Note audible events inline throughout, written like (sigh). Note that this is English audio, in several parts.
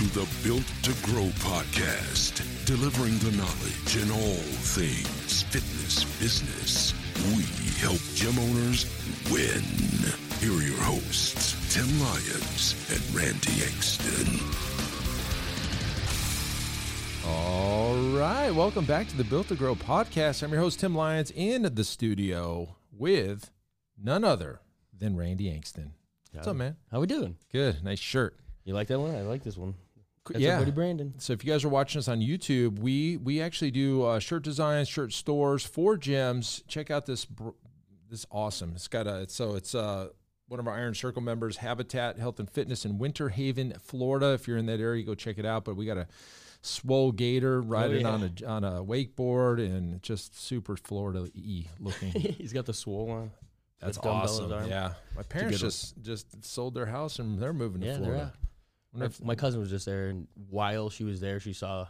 to the Built to Grow podcast, delivering the knowledge in all things fitness business. We help gym owners win. Here are your hosts, Tim Lyons and Randy Engston. All right, welcome back to the Built to Grow podcast. I'm your host Tim Lyons in the studio with none other than Randy Angston. What's up, man? How we doing? Good, nice shirt. You like that one? I like this one. That's yeah. buddy Brandon. So if you guys are watching us on YouTube, we we actually do uh, shirt designs, shirt stores for gyms. Check out this this awesome. It's got a so it's uh one of our Iron Circle members, Habitat Health and Fitness in Winter Haven, Florida. If you're in that area, go check it out. But we got a swole gator riding yeah. on a on a wakeboard and just super Florida e looking. (laughs) He's got the swole on. That's With dumbbell in his awesome. Yeah, my parents one. just just sold their house and they're moving to Yeah, Florida. My, if- my cousin was just there, and while she was there, she saw,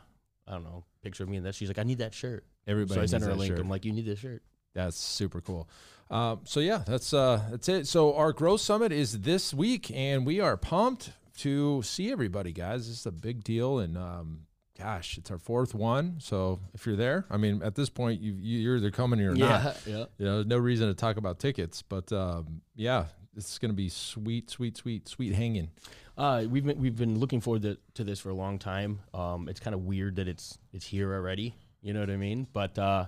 I don't know, picture of me, and that she's like, "I need that shirt." everybody so I sent her a link. shirt. I'm like, "You need this shirt." That's super cool. Um, so yeah, that's uh, that's it. So our growth summit is this week, and we are pumped to see everybody, guys. This is a big deal, and um, gosh, it's our fourth one. So if you're there, I mean, at this point, you you're either coming or not. (laughs) yeah. You know, there's no reason to talk about tickets, but um, yeah, it's going to be sweet, sweet, sweet, sweet hanging. Uh, we've been, we've been looking forward to, to this for a long time. Um, it's kind of weird that it's it's here already. You know what I mean? But uh,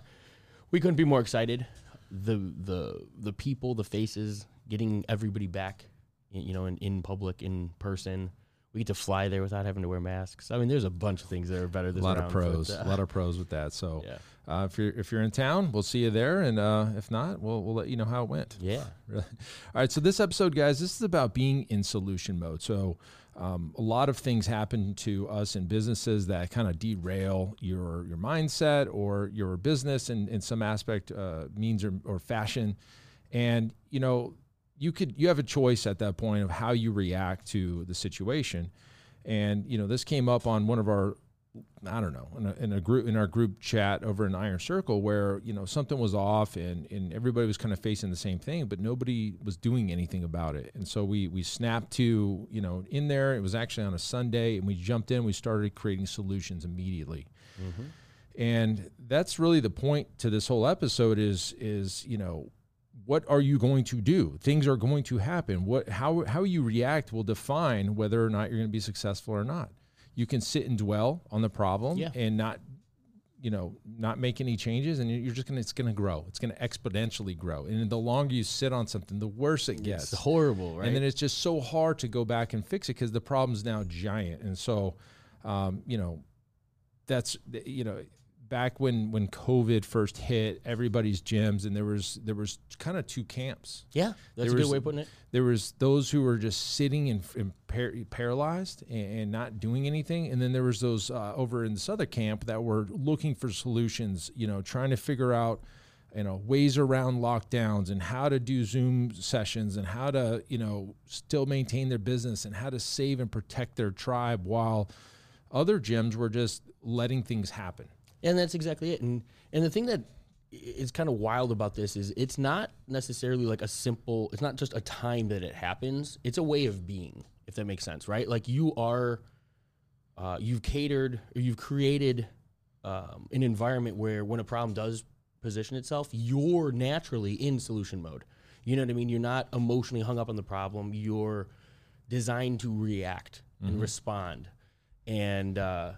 we couldn't be more excited. The the the people, the faces, getting everybody back. You know, in, in public, in person. We get to fly there without having to wear masks. I mean, there's a bunch of things that are better. A This lot of round, but, pros, uh, a lot of pros with that. So yeah, uh, if you're if you're in town, we'll see you there, and uh, if not, we'll we'll let you know how it went. yeah. (laughs) Really? All right. So this episode, guys, this is about being in solution mode. So um, a lot of things happen to us in businesses that kind of derail your your mindset or your business in, in some aspect, uh, means or, or fashion. And you know, you could you have a choice at that point of how you react to the situation. And you know, this came up on one of our I don't know, in a, in a group in our group chat over in Iron Circle, where you know something was off and and everybody was kind of facing the same thing, but nobody was doing anything about it. And so we we snapped to you know in there. It was actually on a Sunday, and we jumped in. We started creating solutions immediately. Mm-hmm. And that's really the point to this whole episode is is you know what are you going to do? Things are going to happen. What how how you react will define whether or not you're going to be successful or not. You can sit and dwell on the problem Yeah. and not you know not make any changes and you're just going to it's going to grow. It's going to exponentially grow. And the longer you sit on something, the worse it gets. It's horrible, right? And then it's just so hard to go back and fix it because the problem's now giant. And so, um, you know, that's you know, back when when COVID first hit, everybody's gyms, and there was there was kind of two camps. yeah, that's there a good way of putting it. There was those who were just sitting and, and par- paralyzed and, and not doing anything, and then there was those uh, over in this other camp that were looking for solutions. You know, trying to figure out you know ways around lockdowns and how to do Zoom sessions and how to you know still maintain their business and how to save and protect their tribe while other gyms were just letting things happen. And that's exactly it. And and the thing that is kind of wild about this is it's not necessarily like a simple. It's not just a time that it happens. It's a way of being, if that makes sense, right? Like you are, uh, you've catered or you've created um, an environment where when a problem does position itself, you're naturally in solution mode. You know what I mean? You're not emotionally hung up on the problem. You're designed to react and respond. And uh,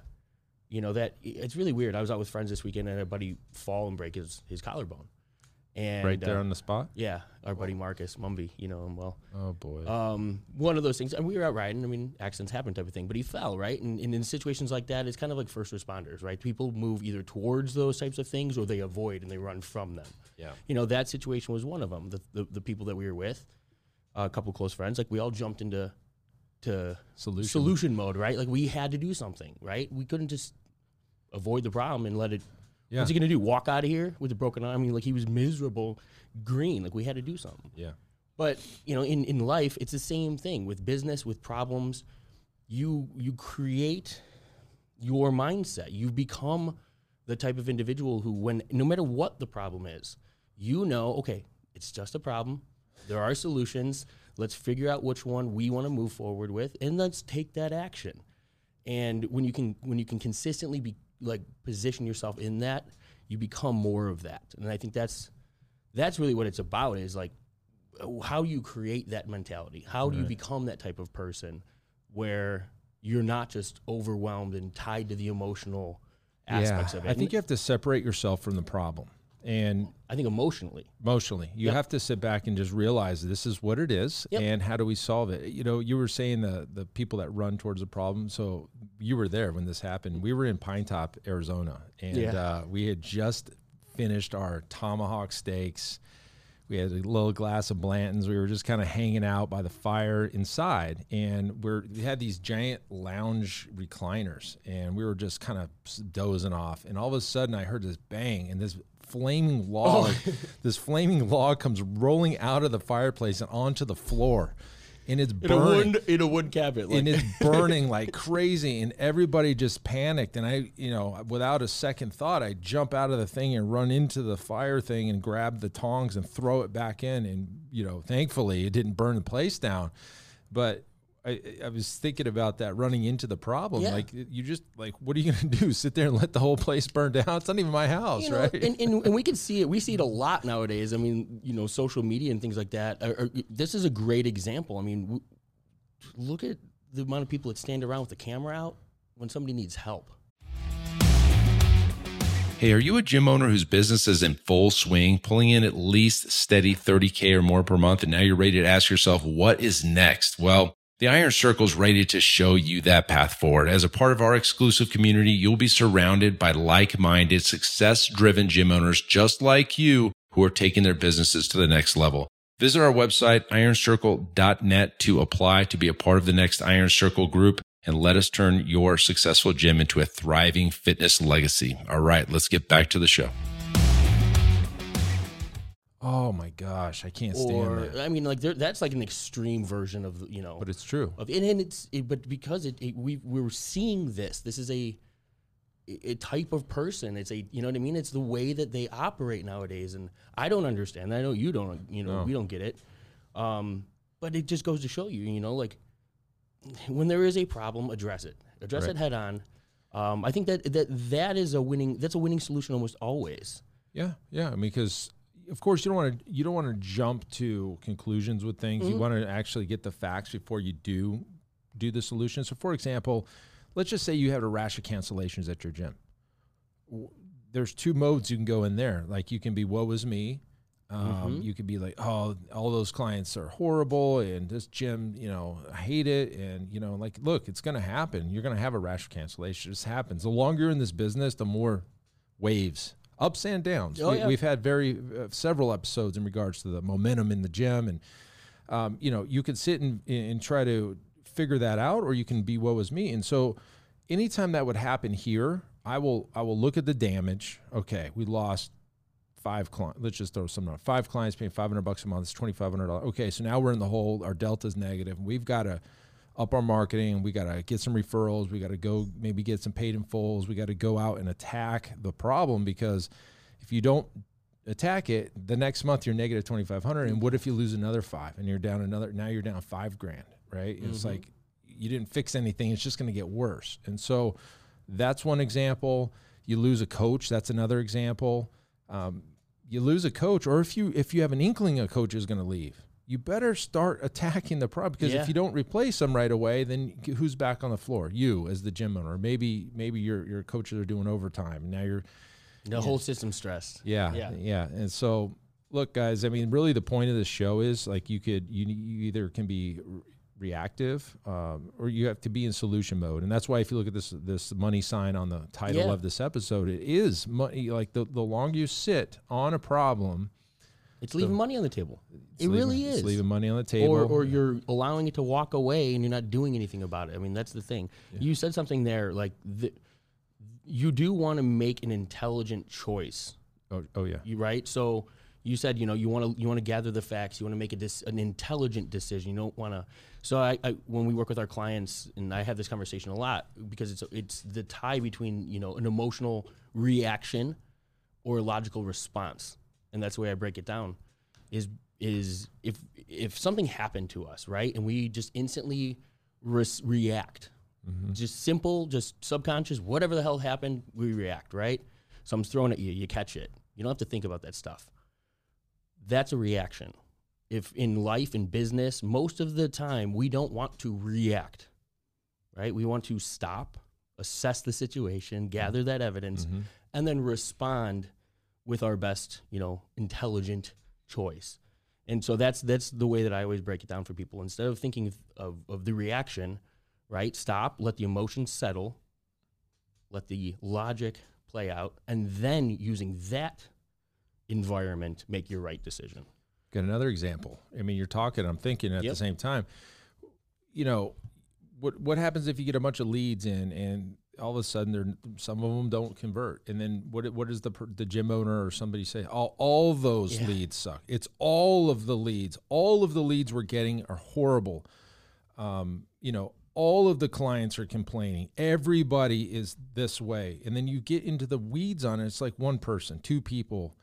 you know that it's really weird. I was out with friends this weekend and a buddy fall and break his his collarbone. And right there uh, on the spot. yeah, our buddy Marcus Mumby, you know him well. Oh boy. Um, one of those things, and we were out riding. I mean, accidents happen, type of thing. But he fell, right? And, and in situations like that, it's kind of like first responders, right? People move either towards those types of things or they avoid and they run from them. Yeah. You know, that situation was one of them. The the, the people that we were with, a couple close friends, like we all jumped into to Solution. solution mode, right? Like we had to do something, right? We couldn't just avoid the problem and let it Yeah. What's he gonna do? Walk out of here with a broken arm? I mean, like he was miserable, green. Like we had to do something. Yeah. But you know, in, in life, it's the same thing with business, with problems. You you create your mindset. You become the type of individual who, when no matter what the problem is, you know, okay, it's just a problem. There are solutions. Let's figure out which one we want to move forward with, and let's take that action. And when you can when you can consistently be like position yourself in that, you become more of that. And I think that's that's really what it's about. Is like how you create that mentality. How do you become that type of person where you're not just overwhelmed and tied to the emotional aspects yeah. of it? I think you have to separate yourself from the problem. And I think emotionally. emotionally, you Yep. have to sit back and just realize this is what it is Yep. and how do we solve it. You know, you were saying the the people that run towards the problem. So you were there when this happened. We were in Pinetop, Arizona, and Yeah. uh, we had just finished our tomahawk steaks. We had a little glass of Blanton's. We were just kind of hanging out by the fire inside, and we're we had these giant lounge recliners, and we were just kind of dozing off. And all of a sudden, I heard this bang, and this flaming oh. log, (laughs) this flaming log comes rolling out of the fireplace and onto the floor, and it's In a burning. wood in a wood cabinet. Like, and it's (laughs) burning like crazy. And everybody just panicked. And i you know without a second thought i jump out of the thing and run into the fire thing and grab the tongs and throw it back in. And you know thankfully it didn't burn the place down. But I, I was thinking about that running into the problem. Yeah. Like you just like, what are you going (laughs) to do? Sit there and let the whole place burn down? It's not even my house, you know, right? and, and, and we can see it. We see it a (laughs) lot nowadays. I mean, you know, social media and things like that. Are, are- this is a great example. I mean, w- look at the amount of people that stand around with the camera out when somebody needs help. Hey, are you a gym owner whose business is in full swing, pulling in at least steady 30K or more per month, and now you're ready to ask yourself, what is next? Well, the Iron Circle is ready to show you that path forward. As a part of our exclusive community, you'll be surrounded by like minded, success driven gym owners just like you who are taking their businesses to the next level. Visit our website, ironcircle.net, to apply to be a part of the next Iron Circle group and let us turn your successful gym into a thriving fitness legacy. All right, let's get back to the show. Oh my gosh, I can't stand Or that. I mean, like there, that's like an extreme version of you know. But it's true. of and, and it's it, but because it, it we we're seeing this. This is a a type of person. It's a you know what I mean. It's the way that they operate nowadays, and I don't understand. I know you don't. You know, No. we don't get it. Um, but it just goes to show you, you know, like when there is a problem, address it. Address Right. it head on. Um, I think that that that is a winning. That's a winning solution almost always. Yeah, yeah. I mean, because of course you don't want to you don't want to jump to conclusions with things. You want to actually get the facts before you do do the solution. So, for example, let's just say you had a rash of cancellations at your gym. There's two modes you can go in there. Like you can be "woe is me." Um, You could be like, "Oh, all those clients are horrible, and this gym, you know, I hate it." And you know, like, look, it's going to happen. You're going to have a rash of cancellation. It just happens. The longer you're in this business, the more waves, ups and downs. Oh, we, yeah. We've had very uh, several episodes in regards to the momentum in the gym, and um, you know, you can sit and, and try to figure that out, or you can be woe is me. And so, anytime that would happen here, I will I will look at the damage. Okay, we lost five clients. Let's just throw some out. Five clients paying five hundred bucks a month. It's twenty five hundred dollars. Okay, so now we're in the hole. Our delta's negative. We've got to up our marketing. We got to get some referrals. We got to go maybe get some paid in fulls. We got to go out and attack the problem because if you don't attack it, the next month you're negative 2500 and what if you lose another 5 and you're down another now you're down 5 grand, right? It's like you didn't fix anything, it's just going to get worse. And so that's one example. You lose a coach, that's another example. Um, you lose a coach or if you if you have an inkling a coach is going to leave, you better start attacking the problem because Yeah. if you don't replace them right away, then who's back on the floor? You as the gym owner. Maybe maybe your your coaches are doing overtime and now you're The whole system's stressed. yeah, Yeah. yeah, And so, look, guys. I mean, really, the point of this show is like you could you, you either can be reactive um, or you have to be in solution mode, and that's why if you look at this this money sign on the title Yeah. of this episode, it is money. Like the the longer you sit on a problem, It's leaving money on the table. It leaving- really it's is. leaving money on the table, or, or you're allowing it to walk away and you're not doing anything about it. I mean, that's the thing. You said something there like the, you do want to make an intelligent choice Oh, oh yeah. you right so you said you know you want to you want to gather the facts you want to make a dis, an intelligent decision you don't want to so I, I when we work with our clients and i have this conversation a lot because it's it's the tie between you know an emotional reaction or a logical response and that's the way i break it down is is if if something happened to us right and we just instantly res- react. Mm-hmm. Just simple just subconscious whatever the hell happened we react right? Someone's throwing at you you catch it. You don't have to think about that stuff. That's a reaction. If in life in business most of the time we don't want to react right? We want to stop assess the situation gather mm-hmm. that evidence mm-hmm. and then respond with our best you know intelligent choice and so that's that's the way that i always break it down for people instead of thinking of, of, of the reaction right stop let the emotions settle let the logic play out and then using that environment make your right decision Got another example. I mean, you're talking. I'm thinking at Yep. the same time. You know, what what happens if you get a bunch of leads in, and all of a sudden, they're some of them don't convert, and then what what does the the gym owner or somebody say? All all those Yeah. leads suck. It's all of the leads. All of the leads we're getting are horrible. Um, you know, all of the clients are complaining. Everybody is this way, and then you get into the weeds on it. It's like one person, two people.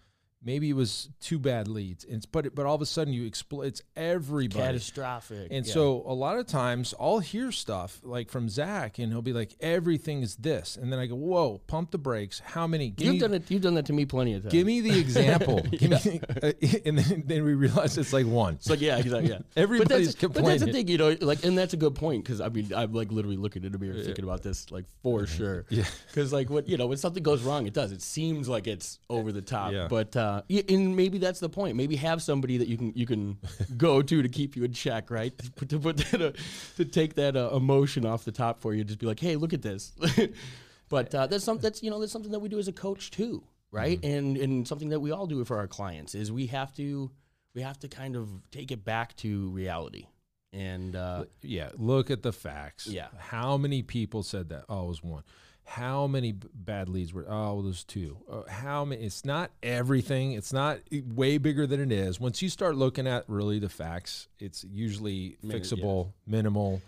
Maybe it was two bad leads, and it's, but but all of a sudden you explode. It's everybody. catastrophic And Yeah. so a lot of times I'll hear stuff like from Zach, and he'll be like, "Everything is this," and then I go, "Whoa, pump the brakes. How many? Give you've me, done it you've done that to me plenty of times Give me the example. (laughs) Give me, (laughs) uh, and then, then we realize it's like one. It's like yeah, exactly. Yeah, (laughs) Everybody's but that's, But that's the thing, you know, like, and that's a good point because I mean, I'm like literally looking in the mirror thinking about this, like for sure. Yeah. Because like what you know, when something goes wrong, it does. It seems like it's over the top, Yeah. but uh, y- and maybe that's the point. Maybe have somebody that you can you can (laughs) go to to keep you in check, right? To put, to, put that, uh, to take that uh, emotion off the top for you. Just be like, hey, look at this. (laughs) but uh, that's something that's you know that's something that we do as a coach too, right? Mm-hmm. And and something that we all do for our clients is we have to we have to kind of take it back to reality. And uh, Yeah, look at the facts. Yeah. How many people said that? Oh, it was one. How many bad leads were? Oh, well, there's two. Uh, how many? It's not everything. It's not way bigger than it is. Once you start looking at really the facts, it's usually fixable, minimal.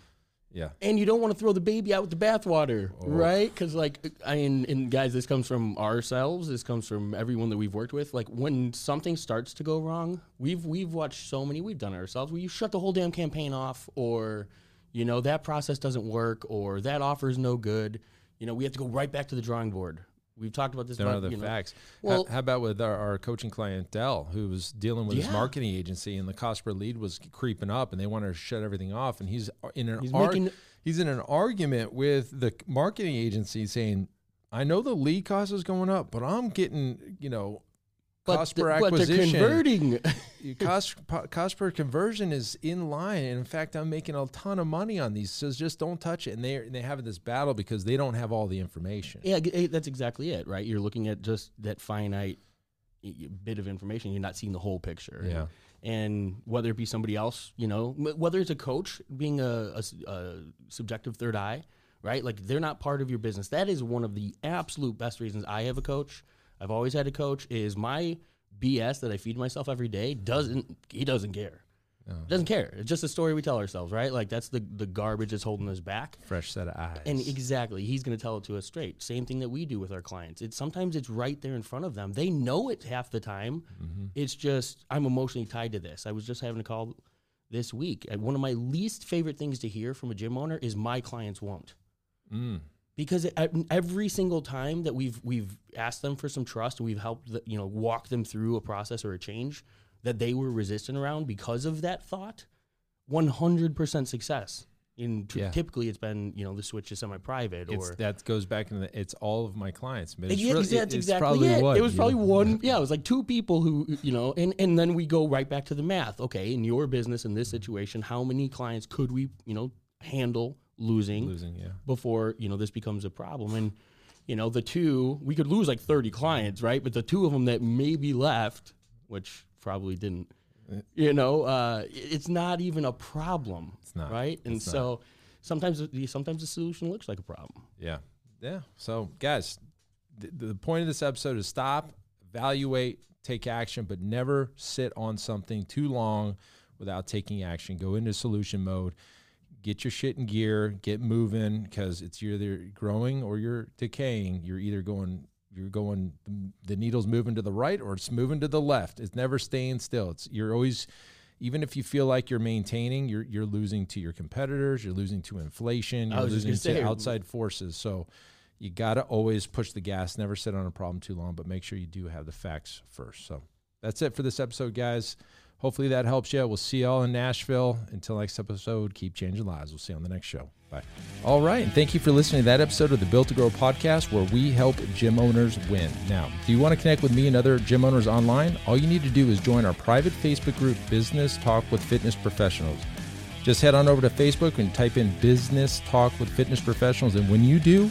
Yeah. and you don't want to throw the baby out with the bathwater, Oh. right? Because like I mean, and guys, this comes from ourselves. This comes from everyone that we've worked with. Like when something starts to go wrong, we've we've watched so many. We've done it ourselves. Where you shut the whole damn campaign off, or you know that process doesn't work, or that offer is no good. You know, we have to go right back to the drawing board. We've talked about this. Don't about, know the you know- facts. Well- how, how about with our, our coaching client Dell, who was dealing with his marketing agency, and the cost per lead was creeping up, and they wanted to shut everything off, and he's uh, in an He's ar- making- he's in an argument with the marketing agency, saying, "I know the lead cost is going up, but I'm getting you know." But, Cost th- per but they're acquisition, converting. (laughs) (laughs) cost cost per conversion is in line, and in fact, I'm making a ton of money on these. So just don't touch it. And they they have this battle because they don't have all the information. Yeah, that's exactly it, right? You're looking at just that finite bit of information. You're not seeing the whole picture. Yeah. And whether it be somebody else, you know, whether it's a coach being a subjective third eye, right? Like they're not part of your business. That is one of the absolute best reasons I have a coach. I've always had a coach. Is my BS that I feed myself every day doesn't he doesn't care. Doesn't care. It's just a story we tell ourselves, right? Like that's the the garbage that's holding us back. Fresh set of eyes. And exactly, he's going to tell it to us straight. Same thing that we do with our clients. It's sometimes it's right there in front of them. They know it half the time. It's just I'm emotionally tied to this. I was just having a call this week. One of my least favorite things to hear from a gym owner is my clients won't. Mm. Because it- every single time that we've we've asked them for some trust, and we've helped the, you know walk them through a process or a change that they were resistant around because of that thought, 100% success. In t- Yeah. typically, it's been you know the switch to semi-private It's, or that goes back in the, it's all of my clients. But it's yeah, really- that's it's exactly probably it. one, it was probably know? one. Yeah, it was like two people who you know, and and then we go right back to the math. Okay, in your business in this situation, how many clients could we you know handle losing, losing. Yeah. before you know this becomes a problem? And you know the two we could lose like thirty clients, right? But the two of them that maybe left, which probably didn't. You know, uh, it's not even a problem. It's not. right, and It's not. so sometimes the- sometimes the solution looks like a problem. Yeah. Yeah. So, guys, the point of this episode is stop, evaluate, take action, but never sit on something too long without taking action. Go into solution mode. Get your shit in gear. Get moving because it's either growing or you're decaying. You're either going you're going the needle's moving to the right or it's moving to the left. It's never staying still. It's you're always even if you feel like you're maintaining, you're you're losing to your competitors, you're losing to inflation, you're losing gonna outside forces. So you got to always push the gas, never sit on a problem too long, but make sure you do have the facts first. So that's it for this episode, guys. Hopefully that helps you. We'll see y'all in Nashville. Until next episode, keep changing lives. We'll see you on the next show. Bye. All right. And thank you for listening to that episode of the Built to Grow podcast where we help gym owners win. Now, do you want to connect with me and other gym owners online? All you need to do is join our private Facebook group, Business Talk with Fitness Professionals. Just head on over to Facebook and type in Business Talk with Fitness Professionals. And when you do,